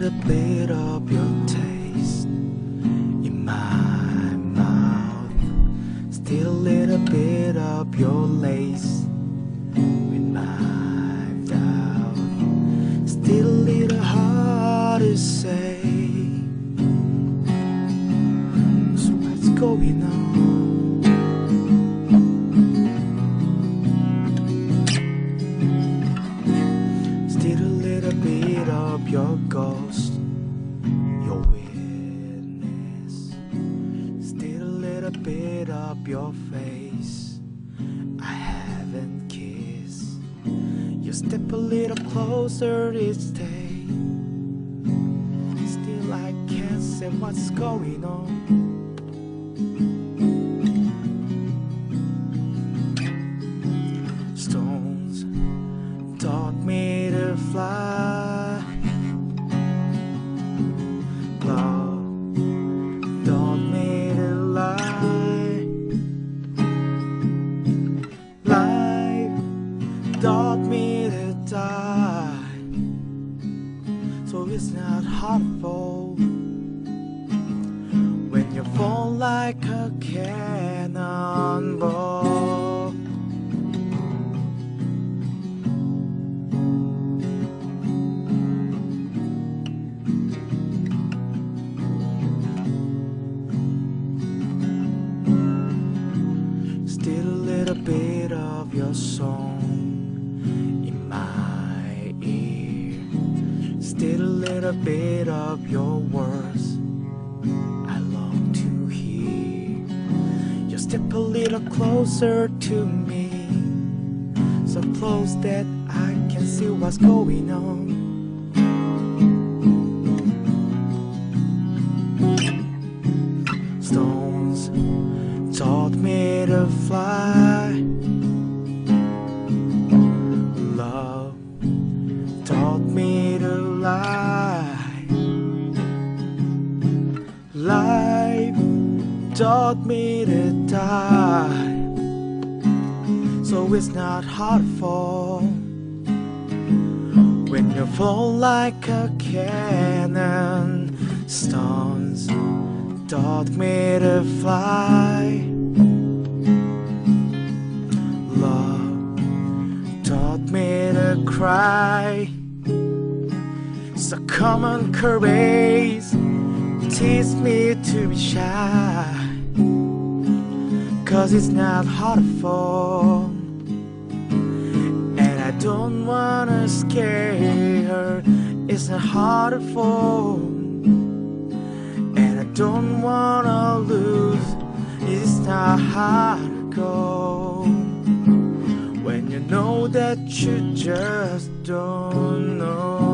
little bit of your taste in my mouth. Still a little bit of your lace with my doubt. Still a little hard to say. So what's going on? Still a little bit of your ghost, your witness. Still a little bit of your face. I haven't kissed. You step a little closer each day. Still, I can't say what's going on. Stones taught me to fly. Love taught me to lie. Life taught me to die. So it's not harmful when you fall like a cannonball. Your song in my ear. Still a little bit of your words I long to hear. You step a little closer to me, so close that I can see what's going on. Stones taught me to fly. Life taught me to die. So it's not hard to fall when you fall like a cannon. Stones taught me to fly. Love taught me to cry. So come on, courage, teach me to be shy. Cause it's not hard to fall. And I don't wanna scare her. It's not hard to fall. And I don't wanna lose. It's not hard to go. When you know that you just don't know.